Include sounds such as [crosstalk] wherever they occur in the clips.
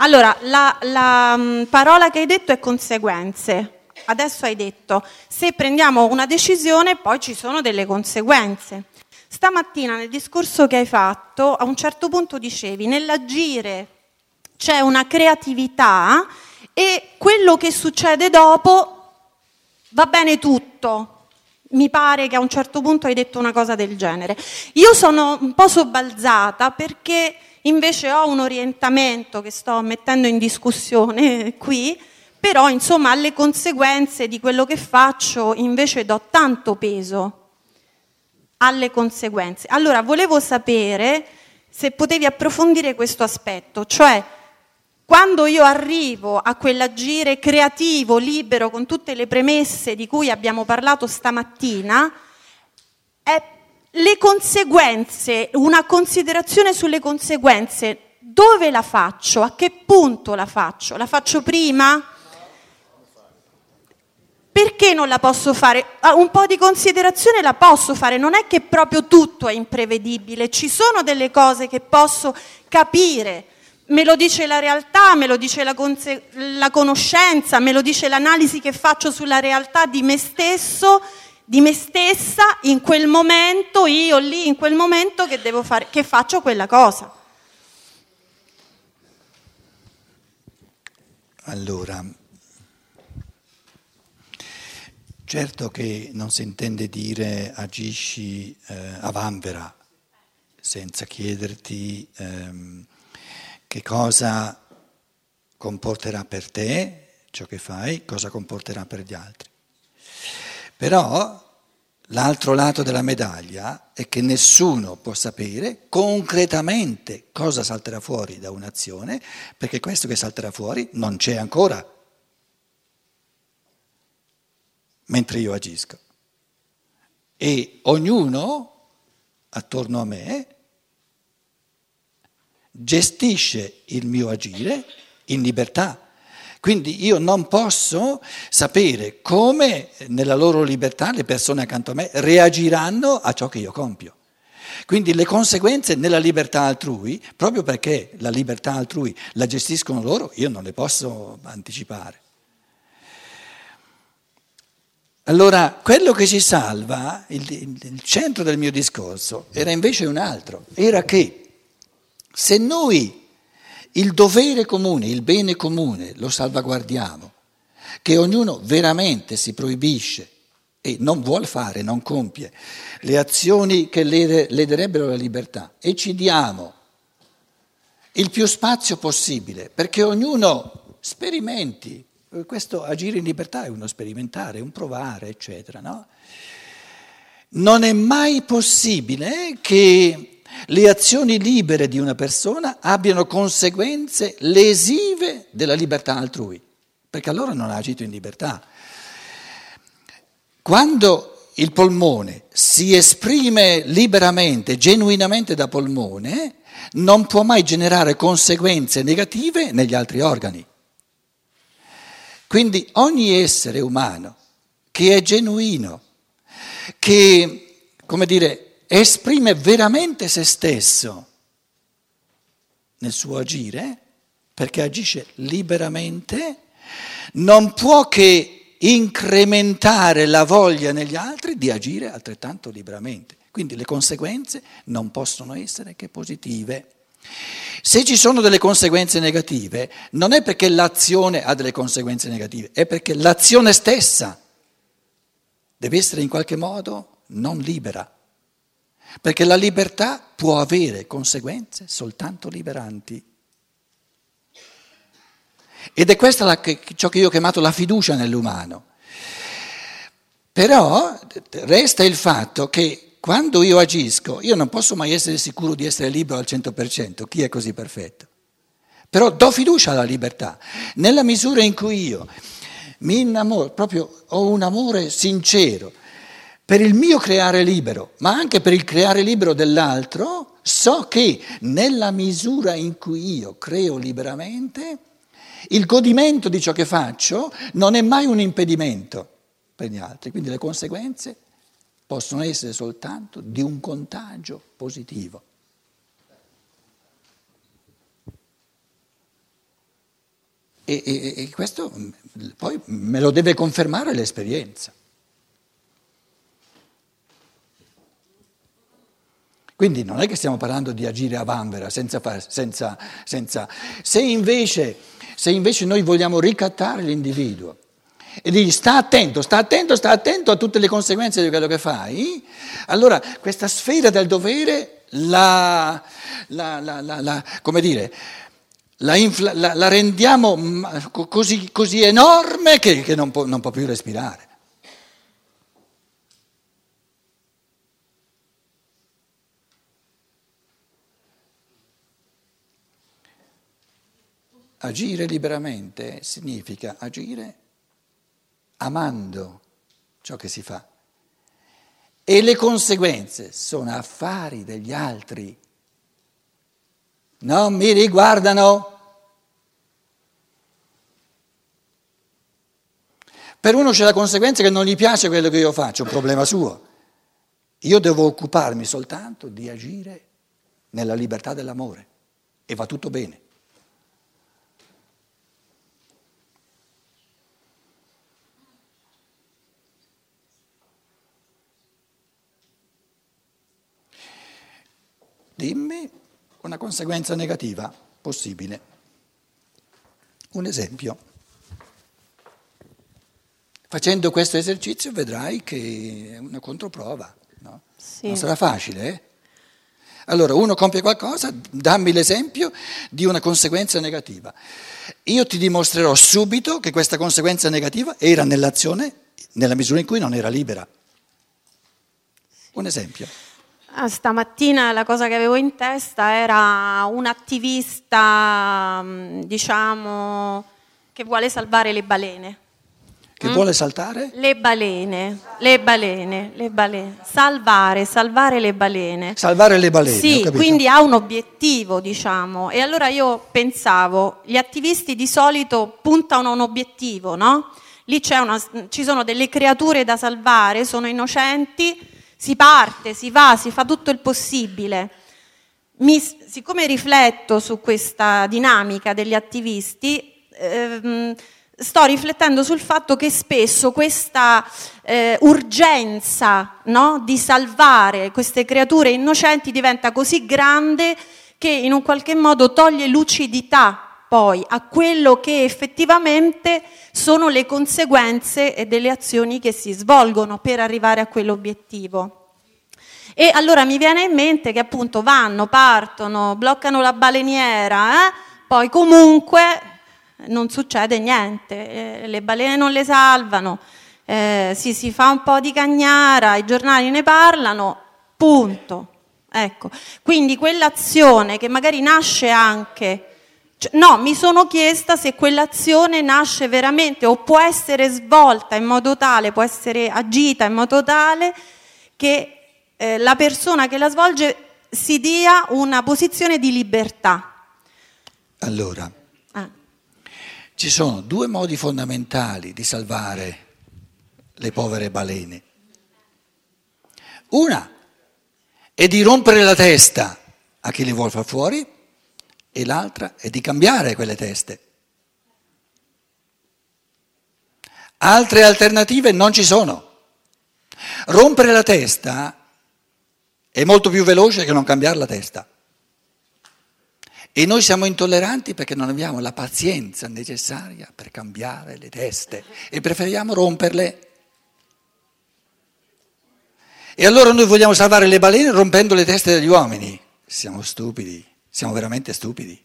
Allora, la, la mh, parola che hai detto è conseguenze. Adesso hai detto, se prendiamo una decisione poi ci sono delle conseguenze. Stamattina nel discorso che hai fatto, a un certo punto dicevi, nell'agire c'è una creatività e quello che succede dopo va bene tutto. Mi pare che a un certo punto hai detto una cosa del genere. Io sono un po' sobbalzata perché invece ho un orientamento che sto mettendo in discussione [laughs] qui, però insomma alle conseguenze di quello che faccio invece do tanto peso alle conseguenze. Allora volevo sapere se potevi approfondire questo aspetto, cioè quando io arrivo a quell'agire creativo, libero, con tutte le premesse di cui abbiamo parlato stamattina, è le conseguenze, una considerazione sulle conseguenze, dove la faccio? A che punto la faccio? La faccio prima? Perché non la posso fare? Ah, un po' di considerazione la posso fare, non è che proprio tutto è imprevedibile, ci sono delle cose che posso capire, me lo dice la realtà, me lo dice la, conse- la conoscenza, me lo dice l'analisi che faccio sulla realtà di me stesso di me stessa in quel momento, io lì in quel momento che devo fare, che faccio quella cosa. Allora, certo che non si intende dire agisci eh, a vanvera, senza chiederti ehm, che cosa comporterà per te ciò che fai, cosa comporterà per gli altri. Però l'altro lato della medaglia è che nessuno può sapere concretamente cosa salterà fuori da un'azione, perché questo che salterà fuori non c'è ancora, mentre io agisco. E ognuno attorno a me gestisce il mio agire in libertà quindi io non posso sapere come nella loro libertà le persone accanto a me reagiranno a ciò che io compio. Quindi le conseguenze nella libertà altrui, proprio perché la libertà altrui la gestiscono loro, io non le posso anticipare. Allora, quello che ci salva, il, il, centro del mio discorso, era invece un altro, era che se noi il dovere comune, il bene comune lo salvaguardiamo, che ognuno veramente si proibisce e non vuole fare, non compie le azioni che lederebbero la libertà e ci diamo il più spazio possibile perché ognuno sperimenti. Questo agire in libertà è uno sperimentare, un provare, eccetera. No? Non è mai possibile che le azioni libere di una persona abbiano conseguenze lesive della libertà altrui, perché allora non ha agito in libertà. Quando il polmone si esprime liberamente, genuinamente da polmone, non può mai generare conseguenze negative negli altri organi. Quindi ogni essere umano che è genuino, che, come dire, esprime veramente se stesso nel suo agire, perché agisce liberamente, non può che incrementare la voglia negli altri di agire altrettanto liberamente. Quindi le conseguenze non possono essere che positive. Se ci sono delle conseguenze negative, non è perché l'azione ha delle conseguenze negative, è perché l'azione stessa deve essere in qualche modo non libera. Perché la libertà può avere conseguenze soltanto liberanti. Ed è questa la, ciò che io ho chiamato la fiducia nell'umano. Però resta il fatto che quando io agisco, io non posso mai essere sicuro di essere libero al 100%, chi è così perfetto? Però do fiducia alla libertà, nella misura in cui io mi innamoro, proprio ho un amore sincero per il mio creare libero, ma anche per il creare libero dell'altro, so che nella misura in cui io creo liberamente, il godimento di ciò che faccio non è mai un impedimento per gli altri, quindi le conseguenze possono essere soltanto di un contagio positivo. E, e, e questo poi me lo deve confermare l'esperienza. Quindi non è che stiamo parlando di agire a vanvera, senza, senza, senza se, invece, se invece noi vogliamo ricattare l'individuo e digli sta attento, sta attento, sta attento a tutte le conseguenze di quello che fai, allora questa sfera del dovere la, la, la, la come dire, infla, la, rendiamo così, così enorme che, che non, può, non può più respirare. Agire liberamente significa agire amando ciò che si fa. E le conseguenze sono affari degli altri. Non mi riguardano. Per uno c'è la conseguenza che non gli piace quello che io faccio, è un problema suo. Io devo occuparmi soltanto di agire nella libertà dell'amore e va tutto bene. Dimmi una conseguenza negativa possibile. Un esempio. Facendo questo esercizio vedrai che è una controprova, no? sì. Non sarà facile, eh? Allora, uno compie qualcosa, dammi l'esempio di una conseguenza negativa. Io ti dimostrerò subito che questa conseguenza negativa era nell'azione nella misura in cui non era libera. Un esempio. Ah, stamattina la cosa che avevo in testa era un attivista, mm, diciamo, che vuole salvare le balene. Che mm? vuole saltare? Le balene, le balene, le balene. Salvare, salvare le balene. Salvare le balene. Sì, quindi ha un obiettivo, diciamo. E allora io pensavo, gli attivisti di solito puntano a un obiettivo, no? Lì una, ci sono delle creature da salvare, sono innocenti si parte, si va, si fa tutto il possibile. Mi, siccome rifletto su questa dinamica degli attivisti, ehm, sto riflettendo sul fatto che spesso questa eh, urgenza no, di salvare queste creature innocenti diventa così grande che in un qualche modo toglie lucidità poi a quello che effettivamente sono le conseguenze delle azioni che si svolgono per arrivare a quell'obiettivo. E allora mi viene in mente che appunto vanno, partono, bloccano la baleniera, eh? poi comunque non succede niente, eh, le balene non le salvano, eh, si, si fa un po' di cagnara, i giornali ne parlano, punto. Ecco, quindi quell'azione che magari nasce anche cioè, no, mi sono chiesta se quell'azione nasce veramente o può essere svolta in modo tale, può essere agita in modo tale che eh, la persona che la svolge si dia una posizione di libertà. Allora, ah. ci sono due modi fondamentali di salvare le povere balene. Una è di rompere la testa a chi le vuole far fuori e l'altra è di cambiare quelle teste. Altre alternative non ci sono. Rompere la testa è molto più veloce che non cambiare la testa. E noi siamo intolleranti perché non abbiamo la pazienza necessaria per cambiare le teste e preferiamo romperle. E allora noi vogliamo salvare le balene rompendo le teste degli uomini. Siamo stupidi. Siamo veramente stupidi.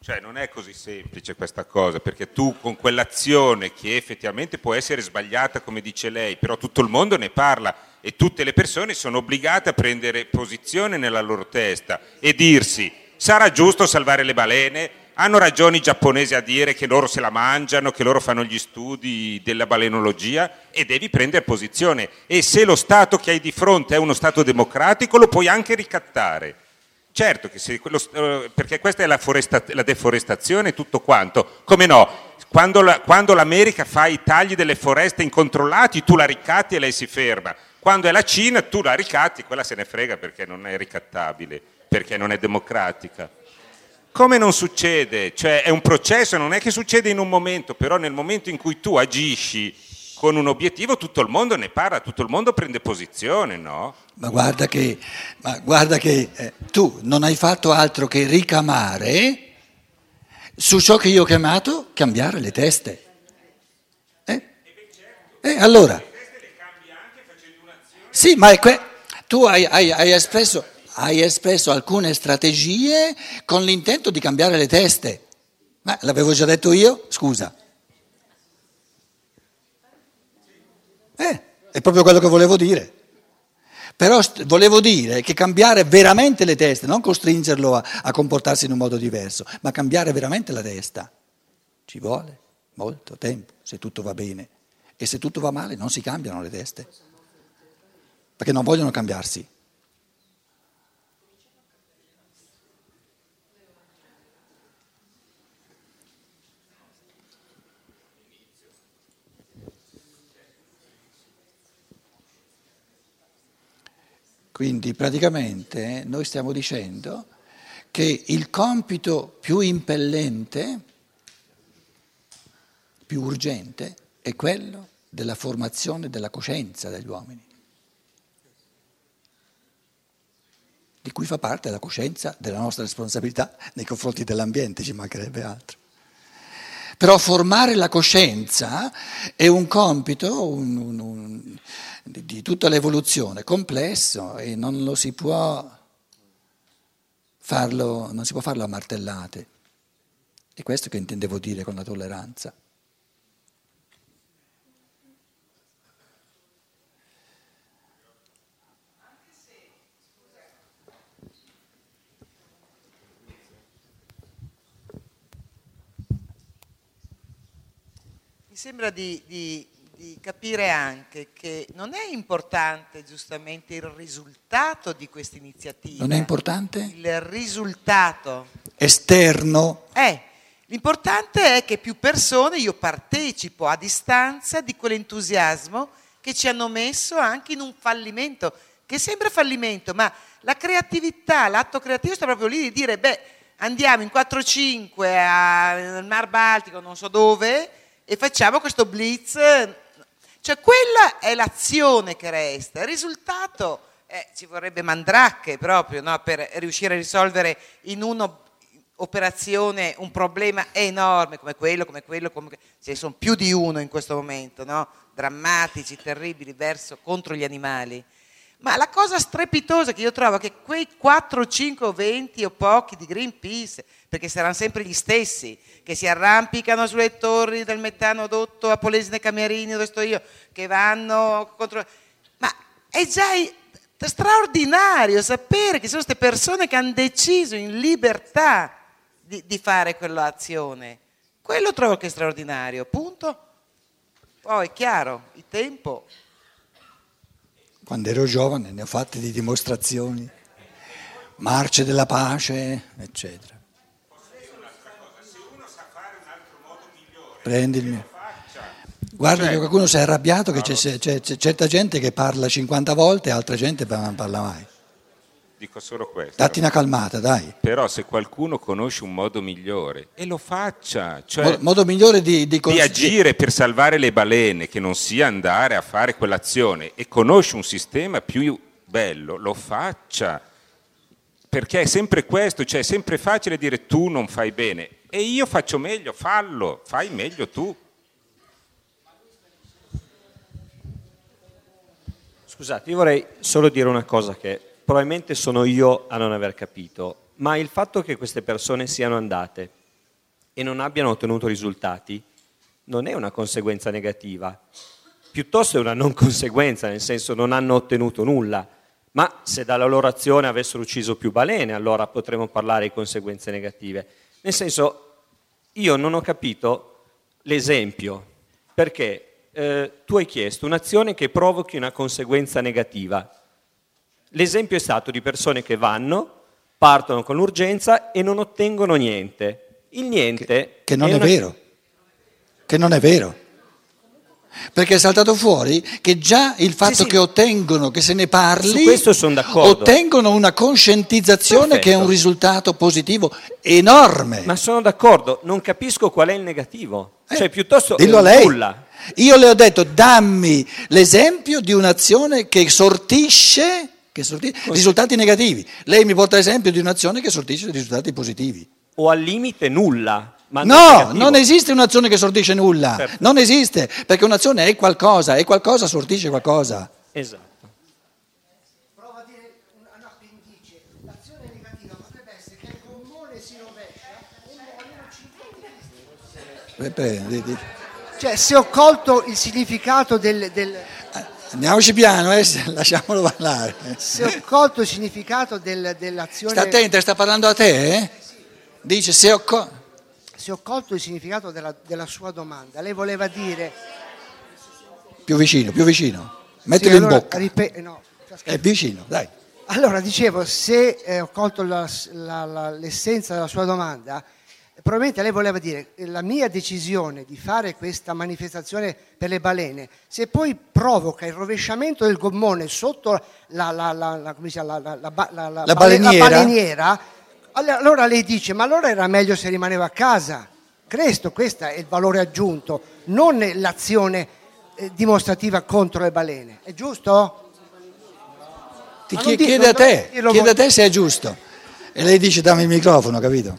Cioè non è così semplice questa cosa, perché tu con quell'azione che effettivamente può essere sbagliata, come dice lei, però tutto il mondo ne parla e tutte le persone sono obbligate a prendere posizione nella loro testa e dirsi sarà giusto salvare le balene, hanno ragione i giapponesi a dire che loro se la mangiano, che loro fanno gli studi della balenologia e devi prendere posizione. E se lo Stato che hai di fronte è uno Stato democratico lo puoi anche ricattare. Certo, quello, eh, perché questa è la, foresta, la deforestazione e tutto quanto. Come no? Quando, la, quando l'America fa i tagli delle foreste incontrollati, tu la ricatti e lei si ferma Quando è la Cina tu la ricatti, quella se ne frega perché non è ricattabile, perché non è democratica. Come non succede? Cioè è un processo, non è che succede in un momento, però nel momento in cui tu agisci con un obiettivo tutto il mondo ne parla, tutto il mondo prende posizione, no? Ma guarda che, ma guarda che eh, tu non hai fatto altro che ricamare su ciò che io ho chiamato cambiare le teste. Eh? Eh, allora? Sì, ma que- tu hai, hai, hai espresso hai espresso alcune strategie con l'intento di cambiare le teste. Ma l'avevo già detto io? Scusa. Eh, è proprio quello che volevo dire. Però st- volevo dire che cambiare veramente le teste, non costringerlo a, a comportarsi in un modo diverso, ma cambiare veramente la testa, ci vuole molto tempo se tutto va bene. E se tutto va male non si cambiano le teste, perché non vogliono cambiarsi. Quindi praticamente noi stiamo dicendo che il compito più impellente, più urgente, è quello della formazione della coscienza degli uomini, di cui fa parte la coscienza della nostra responsabilità nei confronti dell'ambiente, ci mancherebbe altro. Però formare la coscienza è un compito un, un, un, di, tutta l'evoluzione, complesso e non lo si può farlo, non si può farlo a martellate. È questo che intendevo dire con la tolleranza. Sembra di, di, di, capire anche che non è importante giustamente il risultato di questa iniziativa. Non è importante? Il risultato. Esterno? Eh, l'importante è che più persone, io partecipo a distanza di quell'entusiasmo che ci hanno messo anche in un fallimento, che sembra fallimento, ma la creatività, l'atto creativo sta proprio lì di dire, beh, andiamo in 4-5 al Mar Baltico, non so dove, e facciamo questo blitz. Cioè quella è l'azione che resta, il risultato eh, ci vorrebbe mandracche proprio no? per riuscire a risolvere in un'operazione un problema enorme come quello, come quello, come... ce ne sono più di uno in questo momento, no? drammatici, terribili, verso contro gli animali. Ma la cosa strepitosa che io trovo è che quei 4, 5 o 20 o pochi di Greenpeace, perché saranno sempre gli stessi, che si arrampicano sulle torri del metanodotto a Polesine Camerini, dove sto io, che vanno contro... Ma è già straordinario sapere che sono queste persone che hanno deciso in libertà di, di fare quell'azione. Quello trovo che è straordinario, punto. Poi chiaro, il tempo quando ero giovane ne ho fatte di dimostrazioni, marce della pace, eccetera. Prendi il mio. Guarda che qualcuno si è arrabbiato che c'è, c'è, c'è certa gente che parla 50 volte e altra gente non parla mai. Dico solo questo. Datti una calmata, dai. Però se qualcuno conosce un modo migliore, e lo faccia. Cioè modo migliore di, di, cons- di agire per salvare le balene, che non sia andare a fare quell'azione, e conosce un sistema più bello, lo faccia. Perché è sempre questo, cioè è sempre facile dire tu non fai bene. E io faccio meglio, fallo, fai meglio tu. Scusate, io vorrei solo dire una cosa che probabilmente sono io a non aver capito, ma il fatto che queste persone siano andate e non abbiano ottenuto risultati non è una conseguenza negativa, piuttosto è una non conseguenza, nel senso non hanno ottenuto nulla. Ma se dalla loro azione avessero ucciso più balene, allora potremmo parlare di conseguenze negative. Nel senso, io non ho capito l'esempio, perché eh, tu hai chiesto un'azione che provochi una conseguenza negativa. L'esempio è stato di persone che vanno, partono con l'urgenza e non ottengono niente. Il niente... Che, che non è, è una... vero. Che non è vero. Perché è saltato fuori che già il fatto sì. che ottengono, che se ne parli, Su questo son d'accordo. ottengono una coscientizzazione che è un Perfetto. risultato positivo enorme. Ma sono d'accordo, non capisco qual è il negativo. Eh, Cioè, piuttosto dillo a lei. nulla. Io le ho detto dammi l'esempio di un'azione che sortisce, che sorti- risultati negativi. Lei mi porta l'esempio di un'azione che sortisce risultati positivi. O al limite nulla. Ma No, negativo. non esiste un'azione che sortisce nulla. Certo. Non esiste, perché un'azione è qualcosa e qualcosa sortisce qualcosa. Esatto. Prova a dire un un appendice. L'azione negativa potrebbe essere che il gommone si rovescia muoiono 5 pre- di- di- Cioè, se ho colto il significato del, del- Andiamoci piano, eh, [laughs] lasciamolo parlare. se ho colto il significato del- dell'azione Sta attenta, sta parlando a te, eh? Dice se ho... co- se ho colto il significato della, della sua domanda, lei voleva dire Più vicino, più vicino. Sì, Mettilo in allora, bocca. ripe- eh, no, È vicino, dai. Allora, dicevo, se eh, ho colto la- la- la- l'essenza della sua domanda, probabilmente lei voleva dire eh, la mia decisione di fare questa manifestazione per le balene, se poi provoca il rovesciamento del gommone sotto la, la- la- la- baleniera? baleniera, allora lei dice, ma allora era meglio se rimaneva a casa. Questo, questo è il valore aggiunto, non l'azione eh, dimostrativa contro le balene. È giusto? Ti chiede a non- te, chiede a te se è giusto. E lei dice dammi il microfono, capito?